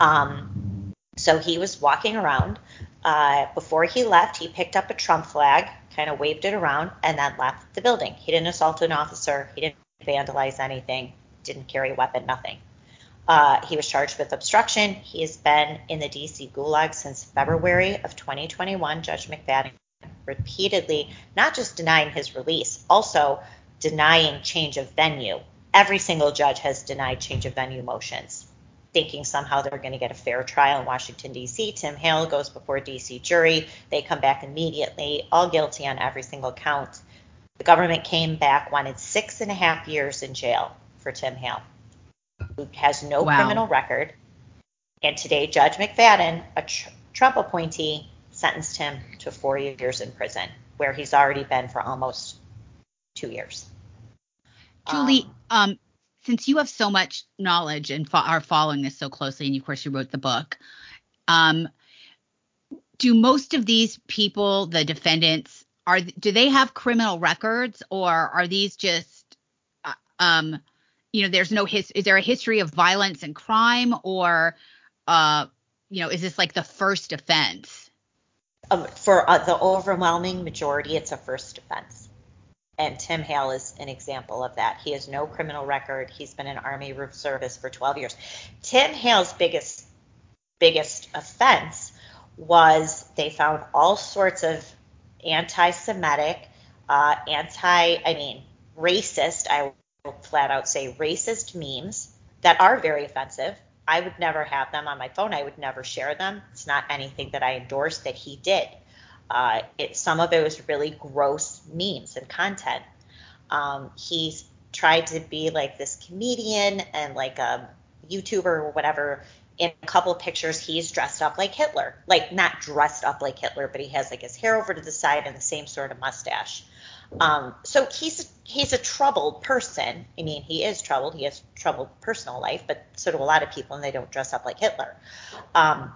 [SPEAKER 2] Um, so he was walking around. Uh, before he left, he picked up a Trump flag, kind of waved it around, and then left the building. He didn't assault an officer. He didn't vandalize anything. Didn't carry a weapon. Nothing. Uh, he was charged with obstruction. He has been in the DC gulag since February of 2021. Judge McFadden repeatedly not just denying his release, also denying change of venue. Every single judge has denied change of venue motions, thinking somehow they're going to get a fair trial in Washington, D.C. Tim Hale goes before D.C. jury. They come back immediately, all guilty on every single count. The government came back, wanted six and a half years in jail for Tim Hale, who has no wow. criminal record. And today, Judge McFadden, a tr- Trump appointee, sentenced him to four years in prison, where he's already been for almost two years.
[SPEAKER 1] Julie, um, um, since you have so much knowledge and fo- are following this so closely, and of course you wrote the book, um, do most of these people, the defendants, are do they have criminal records, or are these just, uh, um, you know, there's no his, is there a history of violence and crime, or, uh, you know, is this like the first offense?
[SPEAKER 2] For uh, the overwhelming majority, it's a first offense. And Tim Hale is an example of that. He has no criminal record. He's been in Army service for 12 years. Tim Hale's biggest biggest offense was they found all sorts of anti-Semitic, uh, anti, I mean, racist. I will flat out say racist memes that are very offensive. I would never have them on my phone. I would never share them. It's not anything that I endorse that he did. Uh, it, some of it was really gross memes and content. Um, he's tried to be like this comedian and like a YouTuber or whatever. In a couple pictures, he's dressed up like Hitler. Like not dressed up like Hitler, but he has like his hair over to the side and the same sort of mustache. Um, so he's he's a troubled person. I mean, he is troubled. He has troubled personal life, but so do a lot of people, and they don't dress up like Hitler. Um,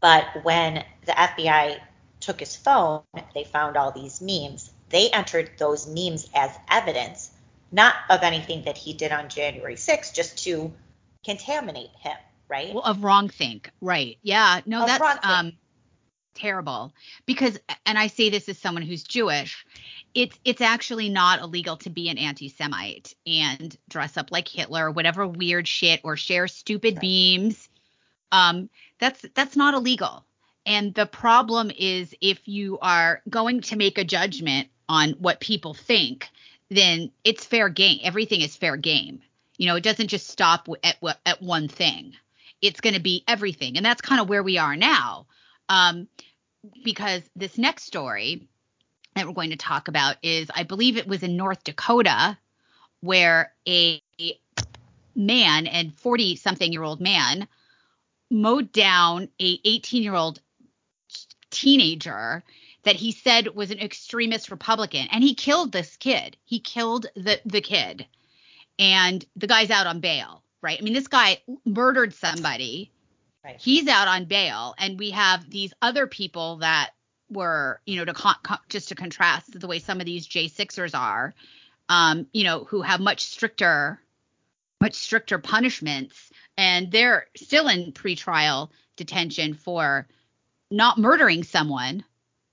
[SPEAKER 2] but when the FBI took his phone, they found all these memes. They entered those memes as evidence, not of anything that he did on January 6th, just to contaminate him, right?
[SPEAKER 1] Well, of wrong think, right? Yeah, no, of that's um terrible because, and I say this as someone who's Jewish, it's it's actually not illegal to be an anti-Semite and dress up like Hitler, or whatever weird shit, or share stupid right. memes. Um, that's that's not illegal. And the problem is if you are going to make a judgment on what people think, then it's fair game. Everything is fair game. You know, it doesn't just stop at at one thing. It's going to be everything, and that's kind of where we are now. Um, because this next story that we're going to talk about is, I believe it was in North Dakota, where a man and 40 something year old man mowed down a 18 year old teenager that he said was an extremist Republican, and he killed this kid. He killed the the kid, and the guy's out on bail, right? I mean, this guy murdered somebody. Right. He's out on bail, and we have these other people that were, you know, to con- con- just to contrast the way some of these J6ers are, um, you know, who have much stricter, much stricter punishments, and they're still in pretrial detention for not murdering someone.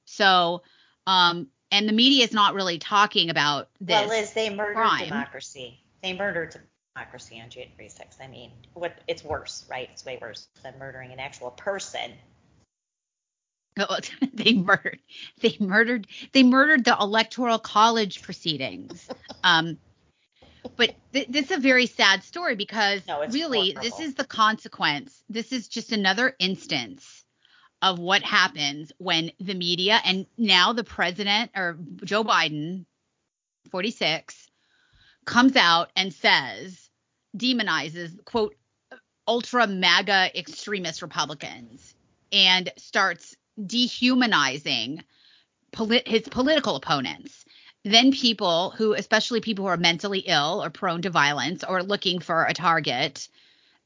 [SPEAKER 1] So, um, and the media is not really talking about this.
[SPEAKER 2] Well, Liz, they murdered crime. democracy. They murdered democracy on January 6th. I mean, what? It's worse, right? It's way worse than murdering an actual person.
[SPEAKER 1] they murdered. They murdered. They murdered the electoral college proceedings. um, but th- this is a very sad story because no, really, horrible. this is the consequence. This is just another instance of what happens when the media and now the president or Joe Biden, 46, comes out and says, demonizes, quote, ultra MAGA extremist Republicans and starts dehumanizing polit- his political opponents. Then people who, especially people who are mentally ill or prone to violence or looking for a target,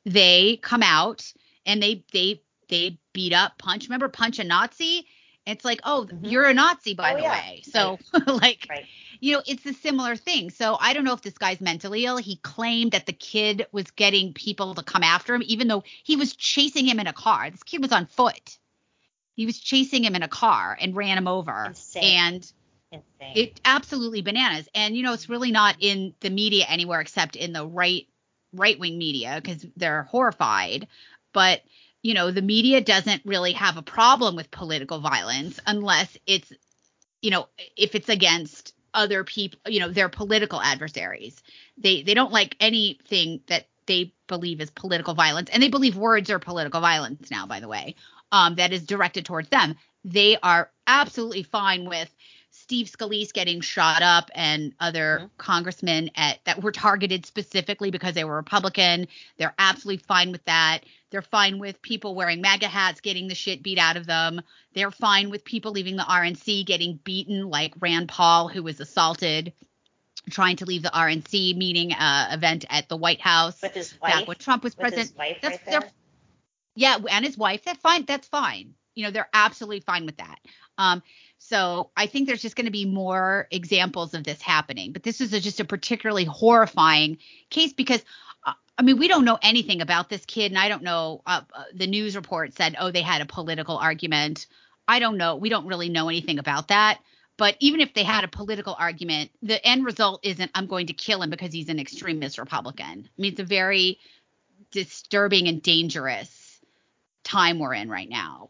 [SPEAKER 1] they come out and they they they beat up punch remember punch a nazi it's like oh mm-hmm. you're a nazi by oh, the yeah. way so right. like right. You know it's a similar thing. So i don't know if this guy's mentally ill. He claimed that the kid was getting people to come after him even though he was chasing him in a car. This kid was on foot. He was chasing him in a car and ran him over. Insane. and Insane. it absolutely bananas. And you know it's really not in the media anywhere except in the right right wing media because they're horrified. But you know, the media doesn't really have a problem with political violence unless it's you know, if it's against other people, you know, their political adversaries. They they don't like anything that they believe is political violence, and they believe words are political violence now. By the way, um, that is directed towards them. They are absolutely fine with Steve Scalise getting shot up and other mm-hmm. congressmen at that were targeted specifically because they were Republican. They're absolutely fine with that. They're fine with people wearing MAGA hats getting the shit beat out of them. They're fine with people leaving the RNC getting beaten, like Rand Paul, who was assaulted trying to leave the RNC meeting uh, event at the White House
[SPEAKER 2] with his wife.
[SPEAKER 1] Back when Trump was president.
[SPEAKER 2] That's, right
[SPEAKER 1] yeah, and his wife. That's fine. That's fine. You know, they're absolutely fine with that. Um, so I think there's just going to be more examples of this happening. But this is a, just a particularly horrifying case because uh, I mean, we don't know anything about this kid, and I don't know. Uh, uh, the news report said, oh, they had a political argument. I don't know. We don't really know anything about that. But even if they had a political argument, the end result isn't I'm going to kill him because he's an extremist Republican. I mean, it's a very disturbing and dangerous time we're in right now.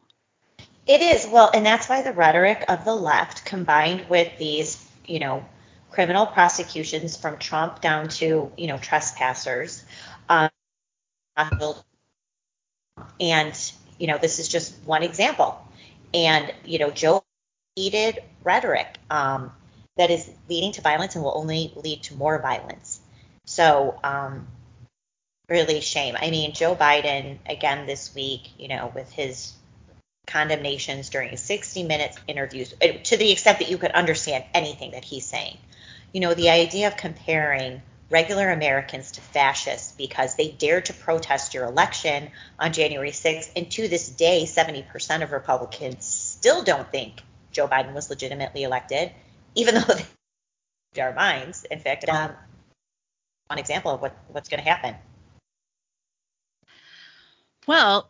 [SPEAKER 2] It is. Well, and that's why the rhetoric of the left combined with these, you know, criminal prosecutions from Trump down to, you know, trespassers. Um, and, you know, this is just one example. And, you know, Joe heated rhetoric um, that is leading to violence and will only lead to more violence. So, um, really shame. I mean, Joe Biden, again this week, you know, with his condemnations during 60 minutes interviews uh, to the extent that you could understand anything that he's saying. You know, the idea of comparing regular Americans to fascists because they dared to protest your election on January 6th, and to this day, 70% of Republicans still don't think Joe Biden was legitimately elected, even though they our minds. In fact, um, one example of what, what's going to happen.
[SPEAKER 1] Well,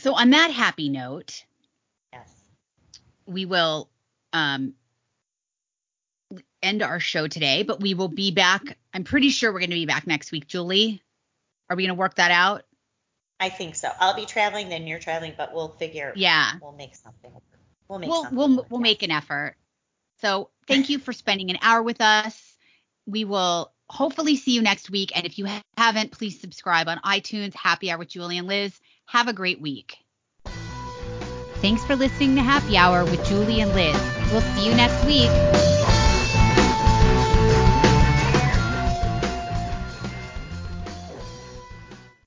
[SPEAKER 1] so on that happy note,
[SPEAKER 2] yes,
[SPEAKER 1] we will um, end our show today, but we will be back. I'm pretty sure we're going to be back next week, Julie. Are we going to work that out?
[SPEAKER 2] I think so. I'll be traveling, then you're traveling, but we'll figure.
[SPEAKER 1] Yeah,
[SPEAKER 2] we'll make something. We'll
[SPEAKER 1] make. We'll we'll, we'll make an effort. So thank you for spending an hour with us. We will hopefully see you next week. And if you haven't, please subscribe on iTunes. Happy Hour with Julie and Liz. Have a great week. Thanks for listening to Happy Hour with Julie and Liz. We'll see you next week.